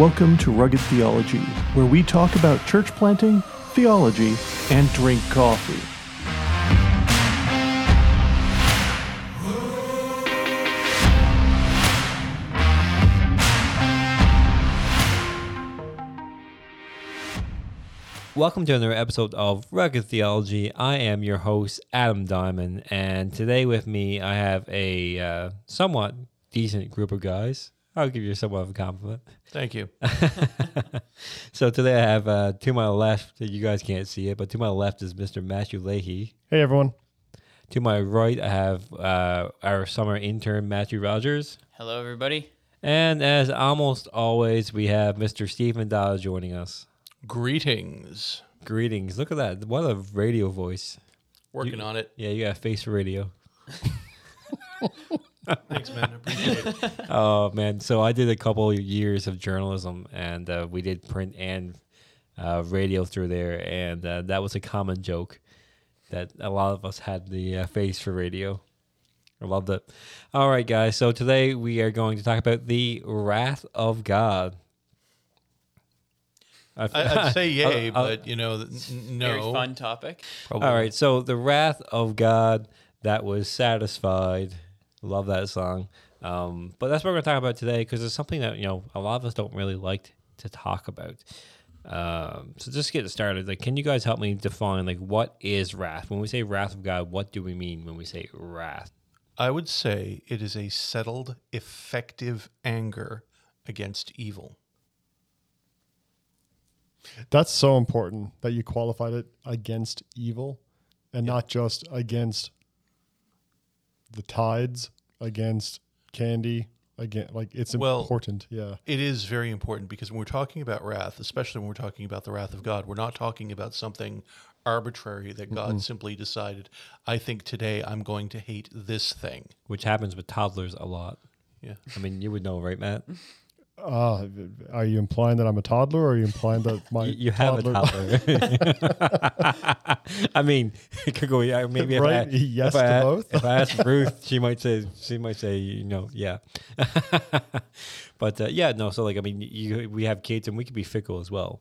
Welcome to Rugged Theology, where we talk about church planting, theology, and drink coffee. Welcome to another episode of Rugged Theology. I am your host, Adam Diamond, and today with me I have a uh, somewhat decent group of guys. I'll give you somewhat of a compliment. Thank you. So today I have uh, to my left, you guys can't see it, but to my left is Mr. Matthew Lahey. Hey everyone. To my right, I have uh, our summer intern, Matthew Rogers. Hello, everybody. And as almost always, we have Mr. Stephen Dawe joining us. Greetings. Greetings. Look at that. What a radio voice. Working You- on it. Yeah, you got a face for radio. Thanks, man. Appreciate it. oh man so i did a couple of years of journalism and uh, we did print and uh, radio through there and uh, that was a common joke that a lot of us had the uh, face for radio i loved it all right guys so today we are going to talk about the wrath of god I- I, I'd say yay, I'll- I'll- but you know, th- n- Very no. fun topic. Probably. all right so the wrath of god that was satisfied love that song. Um, but that's what we're going to talk about today because it's something that you know a lot of us don't really like to talk about. Um, so just get started like can you guys help me define like what is wrath? When we say wrath of god what do we mean when we say wrath? I would say it is a settled, effective anger against evil. That's so important that you qualified it against evil and not just against the tides, against candy, again like it's Well- important. Yeah. It is very important because when we're talking about wrath, especially when we're talking about the wrath of God, we're not talking about something arbitrary that God simply decided, I think today I'm going to hate this thing. which happens with toddlers a lot Yeah. i mean you would know right matt Uh, are you implying that I'm a toddler or are you implying that my you, you have a toddler i mean it could go yeah maybe if Right? I, Yes if to I, both? if i ask ruth she might say she might say you know yeah but uh, yeah no so like i mean you we have kids and we can be fickle as well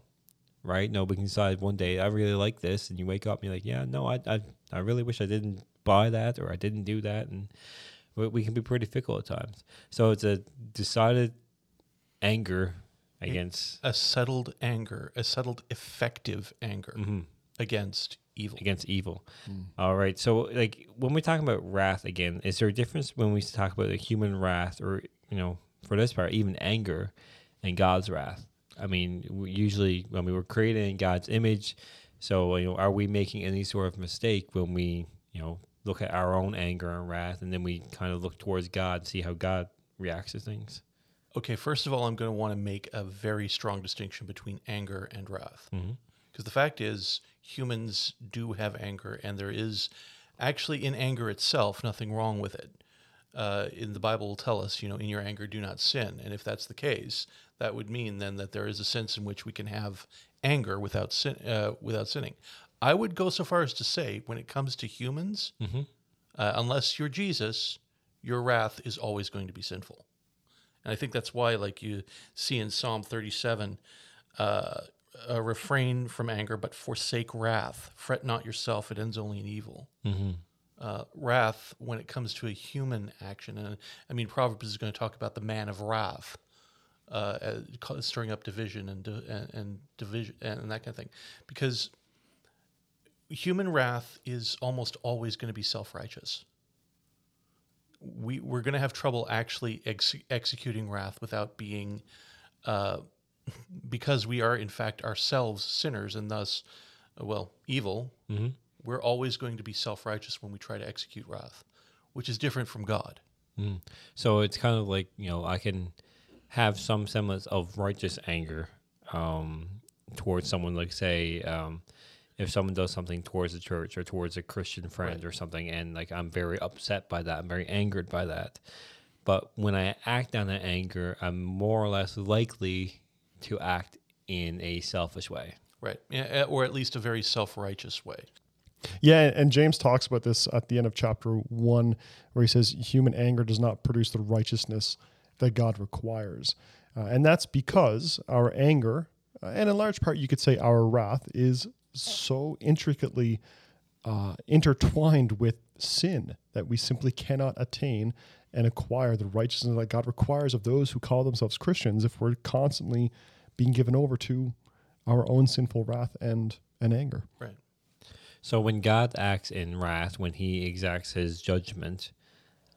right no we can decide one day i really like this and you wake up and you're like yeah no i i, I really wish i didn't buy that or i didn't do that and we, we can be pretty fickle at times so it's a decided anger against A settled anger, a settled, effective anger Mhm. against evil. against evil. All right. So, like, when we talk about wrath again, is there a difference when we talk about the human wrath, or you know, for this part, even anger, and God's wrath? I mean, usually when we were created in God's image, so you know, are we making any sort of mistake when we, you know, look at our own anger and wrath, and then we kind of look towards God, and see how God reacts to things? Okay, first of all, I'm going to want to make a very strong distinction between anger and wrath. Because the fact is, humans do have anger, and there is actually in anger itself nothing wrong with it. Uh, in the Bible will tell us, you know, in your anger do not sin. And if that's the case, that would mean then that there is a sense in which we can have anger without sin, uh, without sinning. I would go so far as to say, when it comes to humans, uh, unless you're Jesus, your wrath is always going to be sinful. And I think that's why, like you see in Psalm 37, uh, uh, refrain from anger, but forsake wrath. Fret not yourself; it ends only in evil. Uh, wrath, when it comes to a human action, and I mean, Proverbs is going to talk about the man of wrath, uh, stirring up division and and, and division and that kind of thing, because human wrath is almost always going to be self-righteous we we're going to have trouble actually ex- executing wrath without being uh, because we are in fact ourselves sinners and thus well evil we're always going to be self-righteous when we try to execute wrath which is different from god. So it's kind of like you know I can have some semblance of righteous anger um, towards someone, like say um, if someone does something towards the church or towards a Christian friend or something, and like I'm very upset by that, I'm very angered by that. But when I act on that anger, I'm more or less likely to act in a selfish way. right Yeah, or at least a very self-righteous way Yeah, and James talks about this at the end of chapter one, where he says, "Human anger does not produce the righteousness that God requires." Uh, and that's because our anger, uh, and in large part, you could say our wrath, is so intricately uh, intertwined with sin that we simply cannot attain and acquire the righteousness that God requires of those who call themselves Christians if we're constantly being given over to our own sinful wrath and, and anger. Right. So when God acts in wrath, when He exacts His judgment,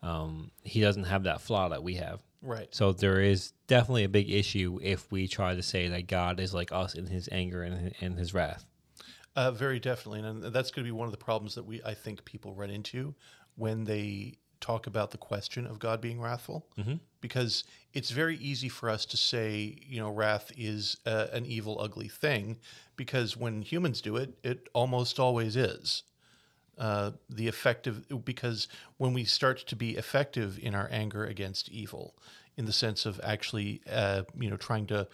um, He doesn't have that flaw that we have. Right. So there is definitely a big issue if we try to say that God is like us in His anger and in His wrath. Uh, very definitely, and that's going to be one of the problems that we I think people run into when they talk about the question of God being wrathful, mm-hmm. because it's very easy for us to say, you know, wrath is uh, an evil, ugly thing, because when humans do it, it almost always is. Uh, the effective because when we start to be effective in our anger against evil, in the sense of actually, uh, you know, trying to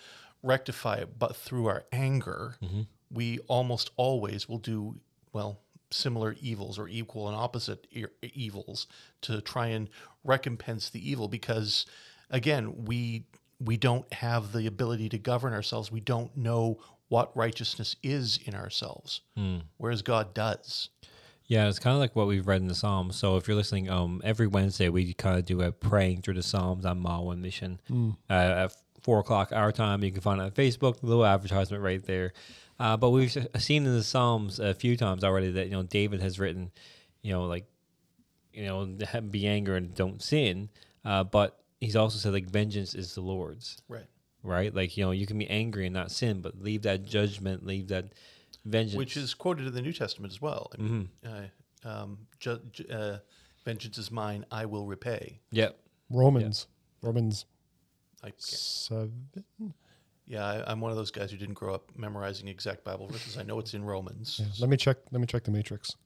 rectify it, but through our anger. Mm-hmm we almost always will do, well, similar evils or equal and opposite e- evils to try and recompense the evil because, again, we we don't have the ability to govern ourselves. We don't know what righteousness is in ourselves, mm. whereas God does. Yeah, it's kind of like what we've read in the Psalms. So if you're listening, um, every Wednesday we kind of do a praying through the Psalms on Mile One Mission mm. uh, at four o'clock our time. You can find it on Facebook. Little advertisement right there. Uh, but we've seen in the Psalms a few times already that you know David has written, you know, like, you know, be angry and don't sin. Uh, but he's also said like vengeance is the Lord's. Right. Right. Like you know you can be angry and not sin, but leave that judgment, leave that vengeance, which is quoted in the New Testament as well. I mean, mm-hmm. uh, um, ju- ju- uh, vengeance is mine; I will repay. Yep. Romans. Yep. Romans. Seven. Yeah, I, am one of those guys who didn't grow up memorizing exact Bible verses. I know it's in Romans. Yeah, let me check. Let me check the Matrix.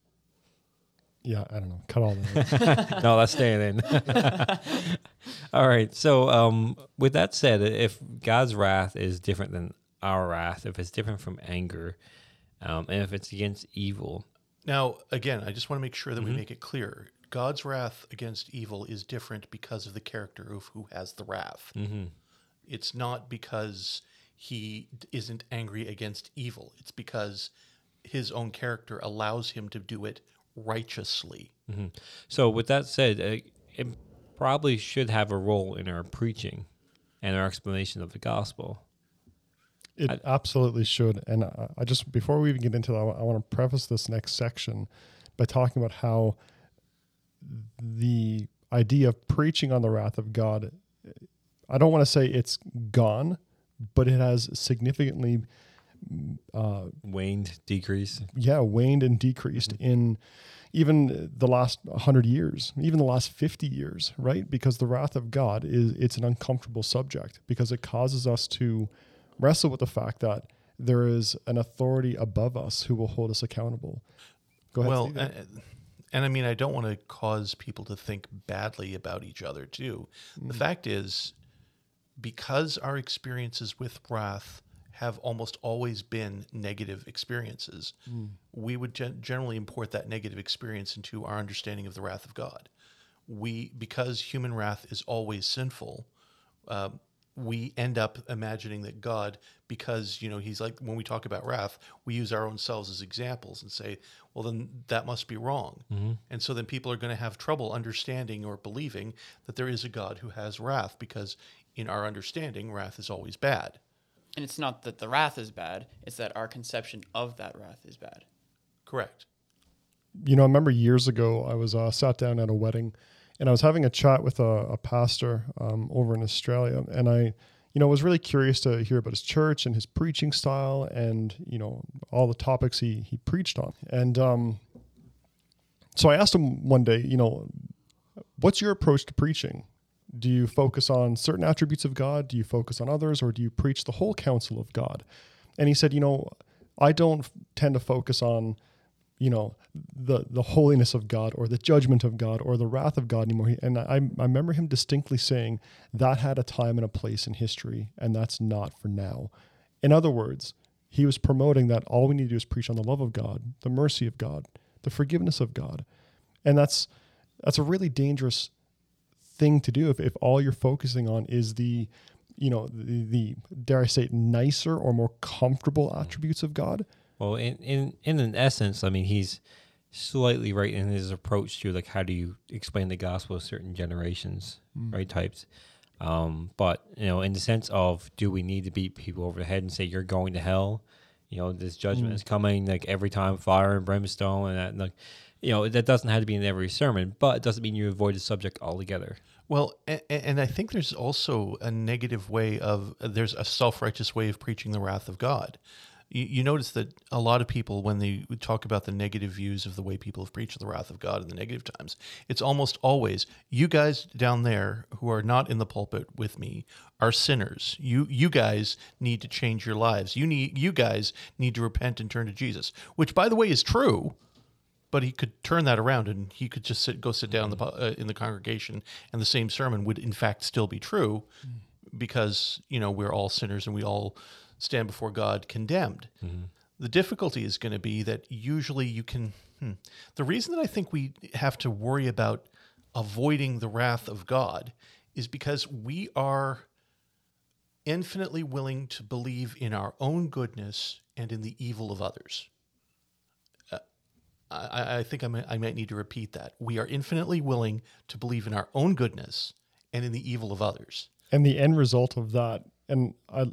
Yeah, I don't know. Cut all that. no, that's staying in. all right. So, um, with that said, if God's wrath is different than our wrath, if it's different from anger, um, and if it's against evil. Now, again, I just want to make sure that mm-hmm. we make it clear. God's wrath against evil is different because of the character of who has the wrath. Mm-hmm. It's not because he isn't angry against evil. It's because his own character allows him to do it righteously. Mm-hmm. So, with that said, uh, it probably should have a role in our preaching and our explanation of the gospel. It I, absolutely should. And I, I, just, before we even get into that, I, I want to preface this next section by talking about how the idea of preaching on the wrath of God, I don't want to say it's gone, but it has significantly uh, waned, decreased. Yeah, waned and decreased mm-hmm. in even the last 100 years, even the last 50 years, right? Because the wrath of God is it's an uncomfortable subject because it causes us to wrestle with the fact that there is an authority above us who will hold us accountable. Go ahead. Well, and, and, I mean, I don't want to cause people to think badly about each other too. Mm. The fact is, because our experiences with wrath have almost always been negative experiences, mm. we would gen- generally import that negative experience into our understanding of the wrath of God. We, because human wrath is always sinful, uh, we end up imagining that God, because you know He's like when we talk about wrath, we use our own selves as examples and say, well, then that must be wrong. Mm-hmm. And so then people are going to have trouble understanding or believing that there is a God who has wrath because in our understanding, wrath is always bad. And it's not that the wrath is bad, it's that our conception of that wrath is bad. Correct. You know, I remember years ago, I was uh, sat down at a wedding and I was having a chat with a, a pastor um, over in Australia. And I, you know, was really curious to hear about his church and his preaching style and, you know, all the topics he, he preached on. And um, so I asked him one day, you know, what's your approach to preaching? Do you focus on certain attributes of God? Do you focus on others? Or do you preach the whole counsel of God? And he said, You know, I don't tend to focus on, you know, the, the holiness of God or the judgment of God or the wrath of God anymore. And I, I remember him distinctly saying that had a time and a place in history, and that's not for now. In other words, he was promoting that all we need to do is preach on the love of God, the mercy of God, the forgiveness of God. And that's that's a really dangerous thing to do if, if all you're focusing on is the you know, the, the dare I say, it, nicer or more comfortable Mm. attributes of God. Well, in in in an essence, I mean, he's slightly right in his approach to like how do you explain the gospel to certain generations, right? Types. Um, but you know, in the sense of do we need to beat people over the head and say you're going to hell? You know, this judgment is coming like every time fire and brimstone and that and, like you know, that doesn't have to be in every sermon, but it doesn't mean you avoid the subject altogether. Well, and, and I think there's also a negative way of there's a self-righteous way of preaching the wrath of God. You, you notice that a lot of people, when they talk about the negative views of the way people have preached the wrath of God in the negative times, it's almost always you guys down there who are not in the pulpit with me are sinners. You you guys need to change your lives. You need you guys need to repent and turn to Jesus, which by the way is true but he could turn that around and he could just sit, go sit down in the, uh, in the congregation and the same sermon would in fact still be true because you know we're all sinners and we all stand before god condemned the difficulty is going to be that usually you can hmm, the reason that i think we have to worry about avoiding the wrath of god is because we are infinitely willing to believe in our own goodness and in the evil of others I, I think I might, I might need to repeat that. We are infinitely willing to believe in our own goodness and in the evil of others. And the end result of that, and I,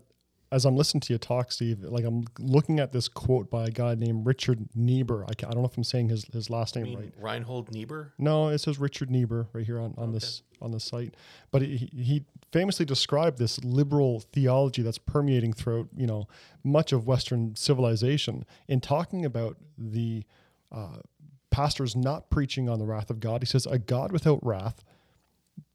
as I'm listening to you talk, Steve, like I'm looking at this quote by a guy named Richard Niebuhr. I, I don't know if I'm saying his, his last name right. Reinhold Niebuhr. No, it says Richard Niebuhr right here on, on this on the site. But he, he famously described this liberal theology that's permeating throughout, you know, much of Western civilization in talking about the uh, pastors not preaching on the wrath of God. He says, "A God without wrath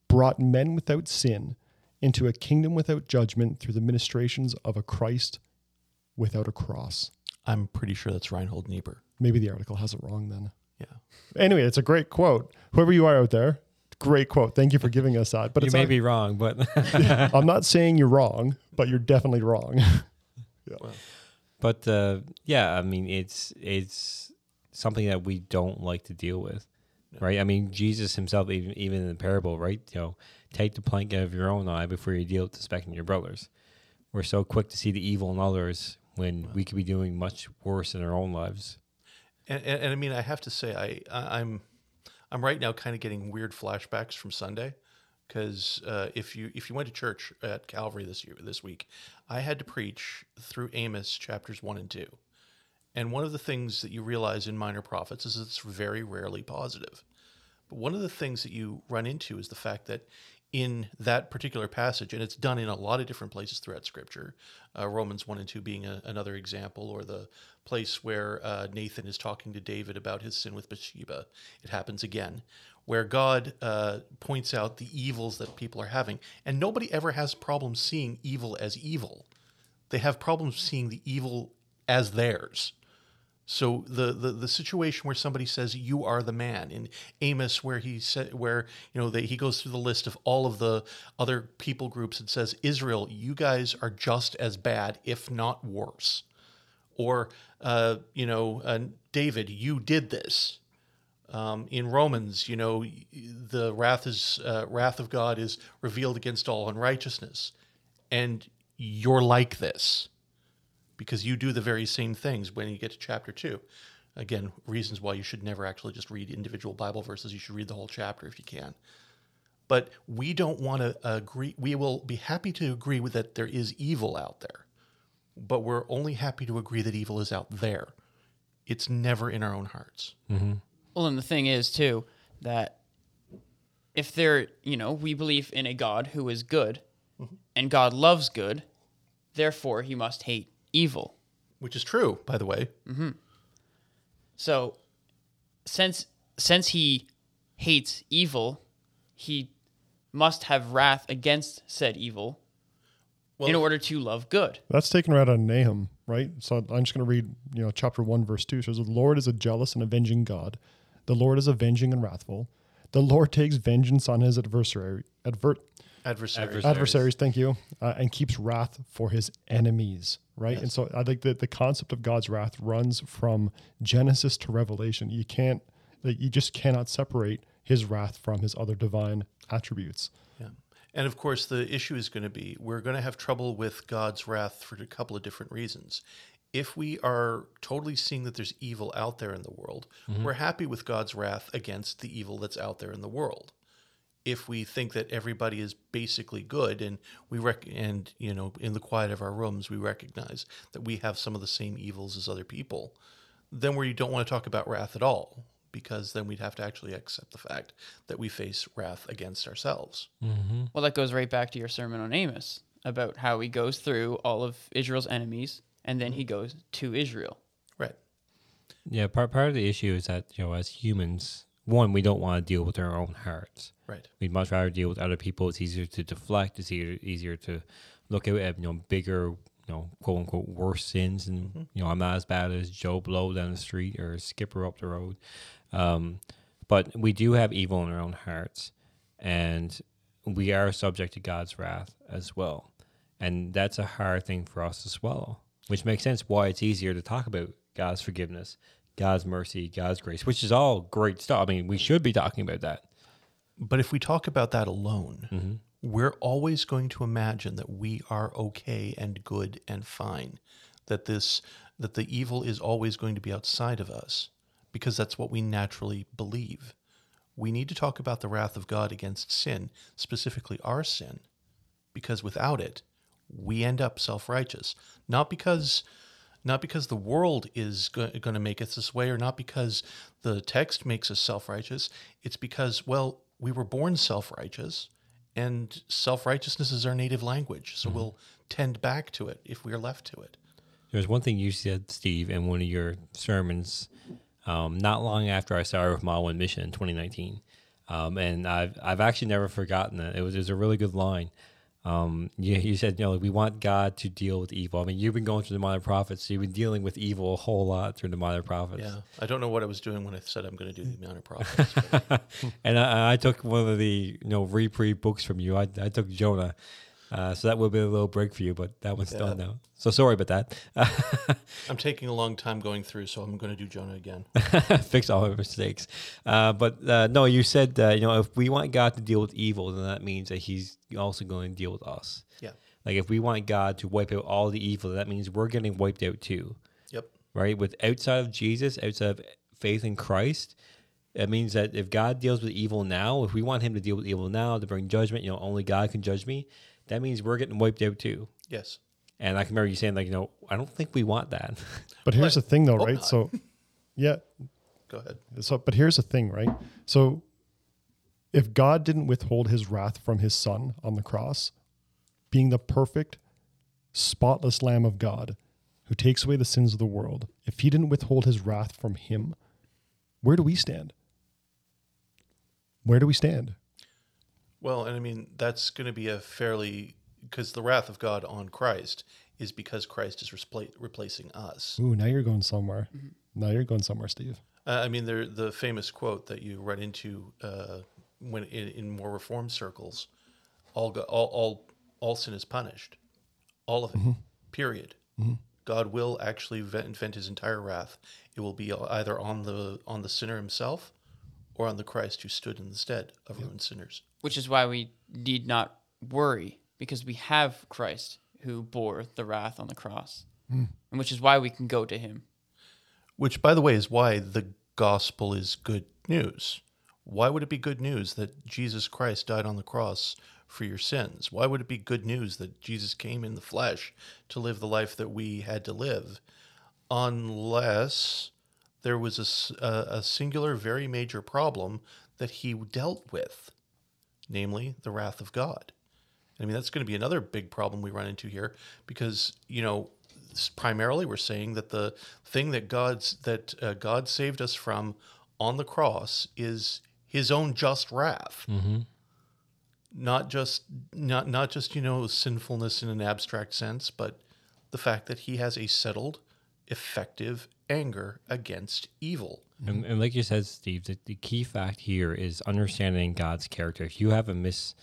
brought men without sin into a kingdom without judgment through the ministrations of a Christ without a cross." I'm pretty sure that's Reinhold Niebuhr. Maybe the article has it wrong then. Yeah. Anyway, it's a great quote. Whoever you are out there, great quote. Thank you for giving us that. But you may not- be wrong, but I'm not saying you're wrong, but you're definitely wrong. Yeah. But uh, yeah, I mean, it's it's something that we don't like to deal with, right? I mean, Jesus himself, even even in the parable, right? You know, take the plank out of your own eye before you deal with the speck in your brother's. We're so quick to see the evil in others when we could be doing much worse in our own lives. And, and, and I mean, I have to say, I, I I'm I'm right now kind of getting weird flashbacks from Sunday because uh, if you if you went to church at Calvary this year this week, I had to preach through Amos chapters one and two, and one of the things that you realize in minor prophets is it's very rarely positive. But one of the things that you run into is the fact that in that particular passage, and it's done in a lot of different places throughout Scripture, uh, Romans 1 and 2 being a, another example, or the place where uh, Nathan is talking to David about his sin with Bathsheba. It happens again, where God uh, points out the evils that people are having. And nobody ever has problems seeing evil as evil, they have problems seeing the evil as theirs. So the, the the situation where somebody says you are the man in Amos, where he said where you know they, he goes through the list of all of the other people groups and says Israel, you guys are just as bad, if not worse. Or uh, you know uh, David, you did this. Um, in Romans, you know the wrath is uh, wrath of God is revealed against all unrighteousness, and you're like this because you do the very same things when you get to chapter two. Again, reasons why you should never actually just read individual Bible verses. You should read the whole chapter if you can. But we don't want to agree. We will be happy to agree with that there is evil out there, but we're only happy to agree that evil is out there. It's never in our own hearts. Mm-hmm. Well, and the thing is too that if there, you know, we believe in a God who is good, mm-hmm. and God loves good, therefore he must hate evil. Which is true, by the way. Mm-hmm. So, since since he hates evil, he must have wrath against said evil in order to love good. That's taken right out of Nahum, right? So I'm just going to read, you know, chapter 1, verse 2. It says, The Lord is a jealous and avenging God. The Lord is avenging and wrathful. The Lord takes vengeance on his adversary, advert, Adversaries. adversaries, thank you, uh, and keeps wrath for his enemies, right? And so I think that the concept of God's wrath runs from Genesis to Revelation. You can't, like, you just cannot separate his wrath from his other divine attributes. Yeah. And of course, the issue is going to be we're going to have trouble with God's wrath for a couple of different reasons. If we are totally seeing that there's evil out there in the world, we're happy with God's wrath against the evil that's out there in the world. If we think that everybody is basically good and we rec- and you know in the quiet of our rooms we recognize that we have some of the same evils as other people, then we don't want to talk about wrath at all because then we'd have to actually accept the fact that we face wrath against ourselves. Mm-hmm. Well, that goes right back to your sermon on Amos about how he goes through all of Israel's enemies and then he mm-hmm. goes to Israel. Right. Yeah, part part of the issue is that you know, as humans, one, we don't want to deal with our own hearts. Right. We'd much rather deal with other people. It's easier to deflect. It's easier easier to look at you know bigger, you know, quote unquote worse sins, and you know I'm not as bad as Joe Blow down the street or Skipper up the road. Um, but we do have evil in our own hearts, and we are subject to God's wrath as well, and that's a hard thing for us to swallow. Which makes sense why it's easier to talk about God's forgiveness, God's mercy, God's grace, which is all great stuff. I mean, we should be talking about that. But if we talk about that alone, mm-hmm. we're always going to imagine that we are okay and good and fine, that this that the evil is always going to be outside of us because that's what we naturally believe. We need to talk about the wrath of God against sin, specifically our sin, because without it, we end up self-righteous. Not because not because the world is go- going to make us this way or not because the text makes us self-righteous. It's because well, we were born self-righteous and self-righteousness is our native language. So we'll tend back to it if we are left to it. There's one thing you said, Steve, in one of your sermons, um, not long after I started with Mile One Mission in 2019, um, and I've I've actually never forgotten it. It was it was a really good line. Um, you, you said, you know, we want God to deal with evil. I mean, you've been going through the minor prophets, so you've been dealing with evil a whole lot through the minor prophets. Yeah, I don't know what I was doing when I said I'm going to do the minor prophets. and I, I took one of the you know reprieve books from you. I, I took Jonah, uh, so that will be a little break for you, but that one's done now. So sorry about that. I'm taking a long time going through, so I'm going to do Jonah again. Fix all our mistakes. Uh, but uh, no, you said uh, you know if we want God to deal with evil, then that means that He's also going to deal with us. Yeah. Like if we want God to wipe out all the evil, that means we're getting wiped out too. Yep. right? With outside of Jesus, outside of faith in Christ, it means that if God deals with evil now, if we want Him to deal with evil now to bring judgment, you know, only God can judge me. That means we're getting wiped out too. Yes. And I can remember you saying like, you know, I don't think we want that. But here's the thing, though, hope right? not. So, yeah. Go ahead. So, but here's the thing, right? So, if God didn't withhold His wrath from His Son on the cross, being the perfect, spotless Lamb of God, who takes away the sins of the world, if He didn't withhold His wrath from Him, where do we stand? Where do we stand? Well, and I mean that's going to be a fairly because the wrath of God on Christ is because Christ is respla- replacing us. Ooh, now you're going somewhere. Now you're going somewhere, Steve. Uh, I mean, there the famous quote that you run into uh, when in, in more reform circles, all, go, all all all sin is punished, all of it. Period. God will actually vent, vent His entire wrath. It will be either on the on the sinner himself, or on the Christ who stood in the stead of ruined sinners. Which is why we need not worry because we have Christ who bore the wrath on the cross. Hmm. And which is why we can go to him. Which, by the way, is why the gospel is good news. Why would it be good news that Jesus Christ died on the cross for your sins? Why would it be good news that Jesus came in the flesh to live the life that we had to live? Unless there was a singular, very major problem that he dealt with, namely the wrath of God. I mean, that's going to be another big problem we run into here because, you know, primarily we're saying that the thing that God's that uh, God saved us from on the cross is his own just wrath. Not just not not just, you know, sinfulness in an abstract sense, but the fact that he has a settled, effective anger against evil. And, and like you said, Steve, the, the key fact here is understanding God's character. If you have a mis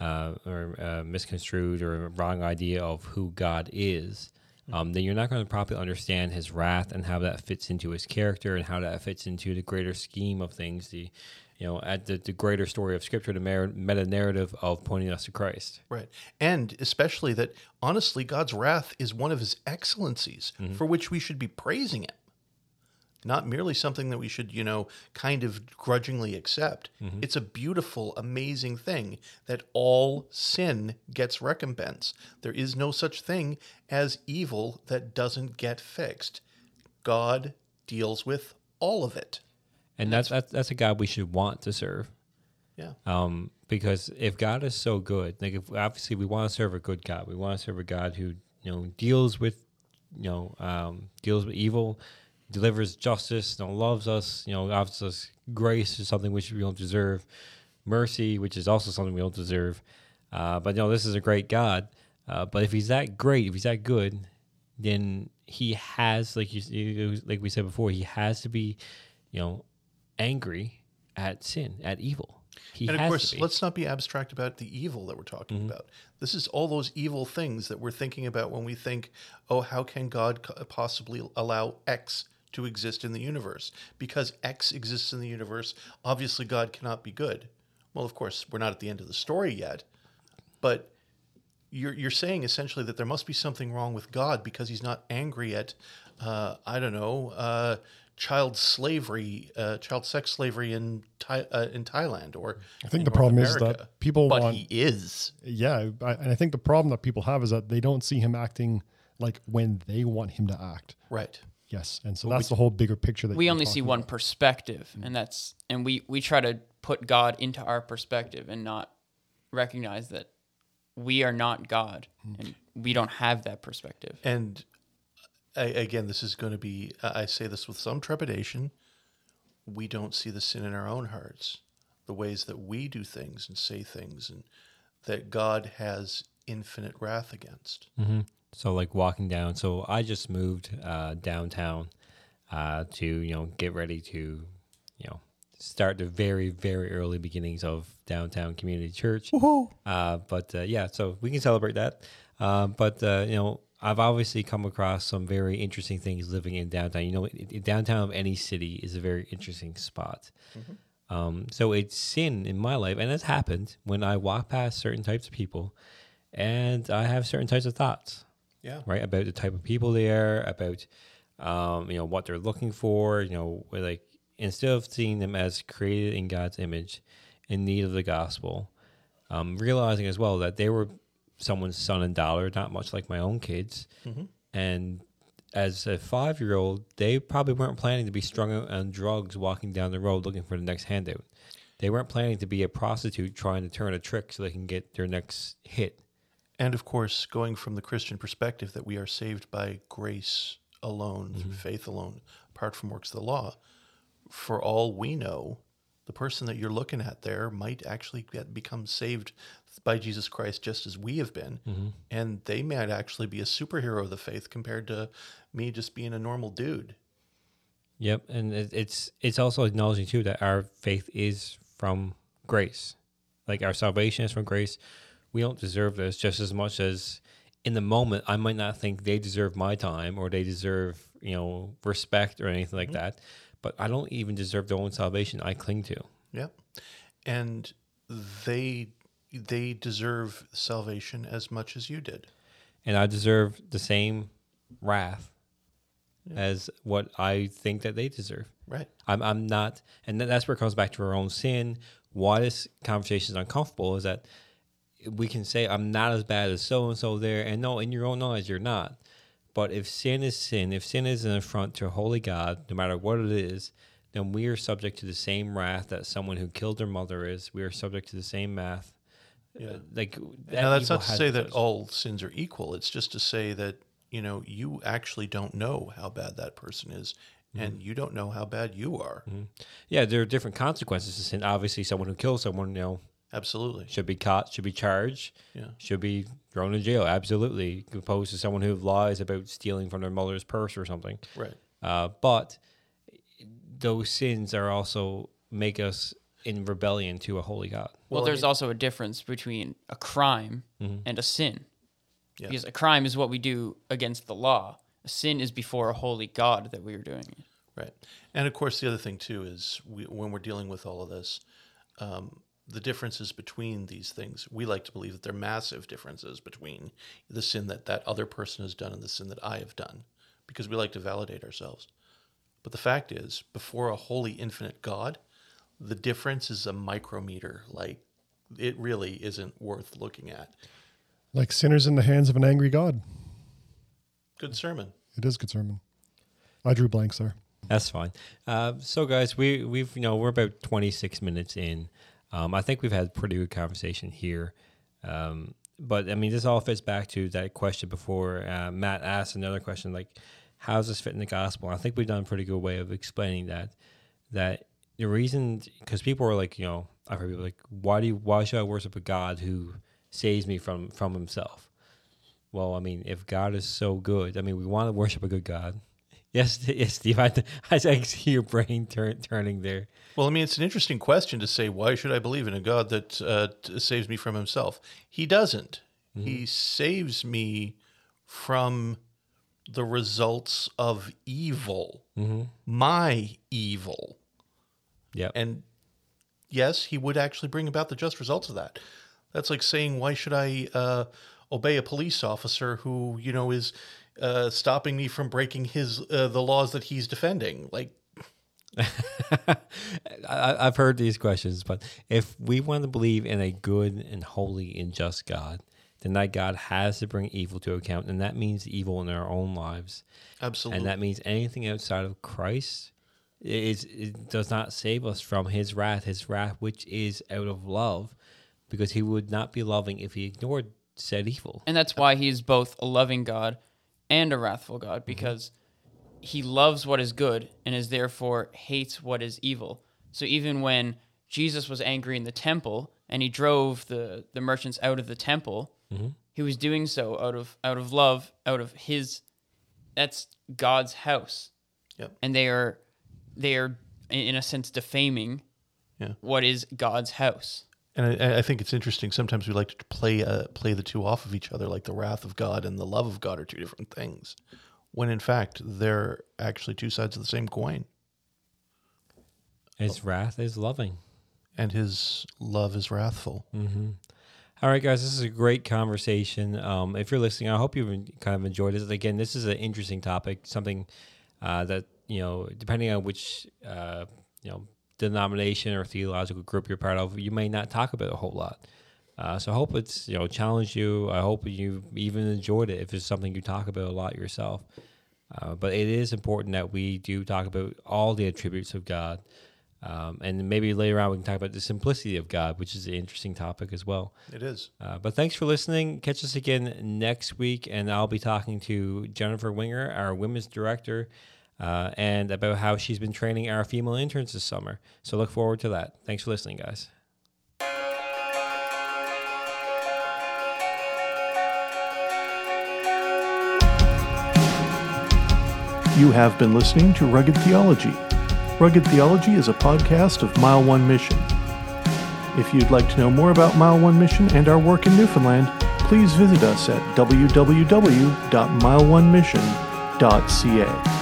uh, or uh, misconstrued or wrong idea of who God is, um, then you're not going to properly understand His wrath and how that fits into His character and how that fits into the greater scheme of things. The you know, at the, the greater story of Scripture, the meta narrative of pointing us to Christ. Right. And especially that, honestly, God's wrath is one of his excellencies mm-hmm. for which we should be praising him. Not merely something that we should, you know, kind of grudgingly accept. Mm-hmm. It's a beautiful, amazing thing that all sin gets recompense. There is no such thing as evil that doesn't get fixed. God deals with all of it. And that's, that's that's a God we should want to serve. Yeah. Um, because if God is so good, like if obviously we want to serve a good God, we want to serve a God who you know deals with, you know, um, deals with evil, delivers justice, you know, loves us, you know, offers us grace is something which we don't deserve, mercy, which is also something we don't deserve. Uh, but you know, this is a great God. Uh, but if He's that great, if He's that good, then He has, like you, you like we said before, He has to be, you know, angry at sin, at evil. He and of has course, to be. let's not be abstract about the evil that we're talking about. This is all those evil things that we're thinking about when we think, oh, how can God possibly allow X to exist in the universe? Because X exists in the universe, obviously God cannot be good. Well, of course, we're not at the end of the story yet, but you're, you're saying essentially that there must be something wrong with God because he's not angry at, uh, I don't know, uh, child slavery, uh, child sex slavery in Thai, uh, in Thailand or I think in the North problem is that people but want he is. yeah, I, and I think the problem that people have is that they don't see him acting like when they want him to act. Right. Yes, and so that's the whole bigger picture that we only see talking one about. perspective and that's and we we try to put god into our perspective and not recognize that we are not god and we don't have that perspective And I, again, this is going to be, I I say this with some trepidation. We don't see the sin in our own hearts, the ways that we do things and say things, and that God has infinite wrath against. So like walking down. So I just moved uh, downtown uh, to you know get ready to you know start the very very early beginnings of downtown community church. Uh, but uh, yeah, so we can celebrate that. Uh, but uh, you know. I've obviously come across some very interesting things living in downtown. You know, i- i- downtown of any city is a very interesting spot. Um, so it's sin in my life, and it's happened when I walk past certain types of people, and I have certain types of thoughts Yeah. right? About the type of people they are, about um, you know what they're looking for. You know, like instead of seeing them as created in God's image, in need of the gospel, um, realizing as well that they were someone's son and daughter, not much like my own kids, mm-hmm. and as a five year old, they probably weren't planning to be strung out on drugs walking down the road looking for the next handout. They weren't planning to be a prostitute trying to turn a trick so they can get their next hit. And of course, going from the Christian perspective that we are saved by grace alone, through mm-hmm. faith alone, apart from works of the law, for all we know, the person that you're looking at there might actually get, become saved by Jesus Christ just as we have been. Mm-hmm. And they might actually be a superhero of the faith compared to me just being a normal dude. Yep, and it, it's it's also acknowledging too that our faith is from grace, like our salvation is from grace. We don't deserve this just as much as in the moment I might not think they deserve my time or they deserve you know respect or anything like mm-hmm. that, but I don't even deserve their own salvation. I cling to. Yep. And they they deserve salvation as much as you did. and I deserve the same wrath as what I think that they deserve. Right. I'm, I'm not, and that's where it comes back to our own sin. Why this conversation is uncomfortable is that we can say I'm not as bad as so and so there, and no, in your own knowledge you're not. But if sin is sin, if sin is an affront to a holy God, no matter what it is, then we are subject to the same wrath that someone who killed their mother is. We are subject to the same wrath. Yeah. Uh, like that now that's not to say that all sins are equal. It's just to say that you know you actually don't know how bad that person is, Mm-hmm. and you don't know how bad you are. Yeah, there are different consequences to sin. Obviously, someone who kills someone, you know, Absolutely. should be caught, should be charged, Yeah. should be thrown in jail. Absolutely, opposed to someone who lies about stealing from their mother's purse or something. Right. Uh, but those sins are also make us in rebellion to a holy God. well, Well, I there's mean- also a difference between a crime and a sin Yeah. because a crime is what we do against the law a sin is before a holy god that we are doing it Right. And of course, the other thing too is we, when we're dealing with all of this, um, the differences between these things, we like to believe that they're massive differences between the sin that that other person has done and the sin that I have done, because we like to validate ourselves. But the fact is, before a holy, infinite God, the difference is a micrometer. Like, it really isn't worth looking at. Like sinners in the hands of an angry God. Good sermon. It is good sermon. I drew blanks there. That's fine. Uh, so, guys, we we've you know we're about twenty six minutes in. Um, I think we've had pretty good conversation here. Um, but I mean, this all fits back to that question before uh, Matt asked another question like, "How does this fit in the gospel?" And I think we've done a pretty good way of explaining that. That the reason, because people are like, you know, I've heard people like, "Why do you, why should I worship a God who saves me from from Himself?" Well, I mean, if God is so good, I mean, we want to worship a good God. Yes, yes, Steve. I, I see your brain turn, turning there. Well, I mean, it's an interesting question to say, why should I believe in a God that uh, t- saves me from himself? He doesn't. He saves me from the results of evil, my evil. Yeah. And yes, he would actually bring about the just results of that. That's like saying, why should I uh, obey a police officer who, you know, is uh, stopping me from breaking his uh, the laws that he's defending? Like, I, I've heard these questions, but if we want to believe in a good and holy and just God, then that God has to bring evil to account, and that means evil in our own lives, absolutely. and that means anything outside of Christ is it does not save us from His wrath, His wrath which is out of love, because He would not be loving if He ignored said evil. And that's why he is both a loving God and a wrathful God mm-hmm. because he loves what is good and is therefore hates what is evil. So even when Jesus was angry in the temple and he drove the, the merchants out of the temple, mm-hmm. he was doing so out of out of love, out of his that's God's house. Yep. And they are they are in in a sense defaming Yeah. what is God's house. And I, I think it's interesting. Sometimes we like to play uh, play the two off of each other, like the wrath of God and the love of God are two different things, when in fact they're actually two sides of the same coin. His wrath is loving. And His love is wrathful. All right, guys, this is a great conversation. Um, if you're listening, I hope you've kind of enjoyed this. Again, this is an interesting topic, something uh, that you know, depending on which uh, you know denomination or theological group you're part of, you may not talk about a whole lot. Uh, so I hope it's you know challenged you. I hope you even enjoyed it if it's something you talk about a lot yourself. Uh, but it is important that we do talk about all the attributes of God. Um, and maybe later on we can talk about the simplicity of God, which is an interesting topic as well. It is. Uh, but thanks for listening. Catch us again next week, and I'll be talking to Jennifer Winger, our women's director, uh, and about how she's been training our female interns this summer. So look forward to that. Thanks for listening, guys. You have been listening to Rugged Theology. Rugged Theology is a podcast of Mile One Mission. If you'd like to know more about Mile One Mission and our work in Newfoundland, please visit us at www.mileonemission.ca.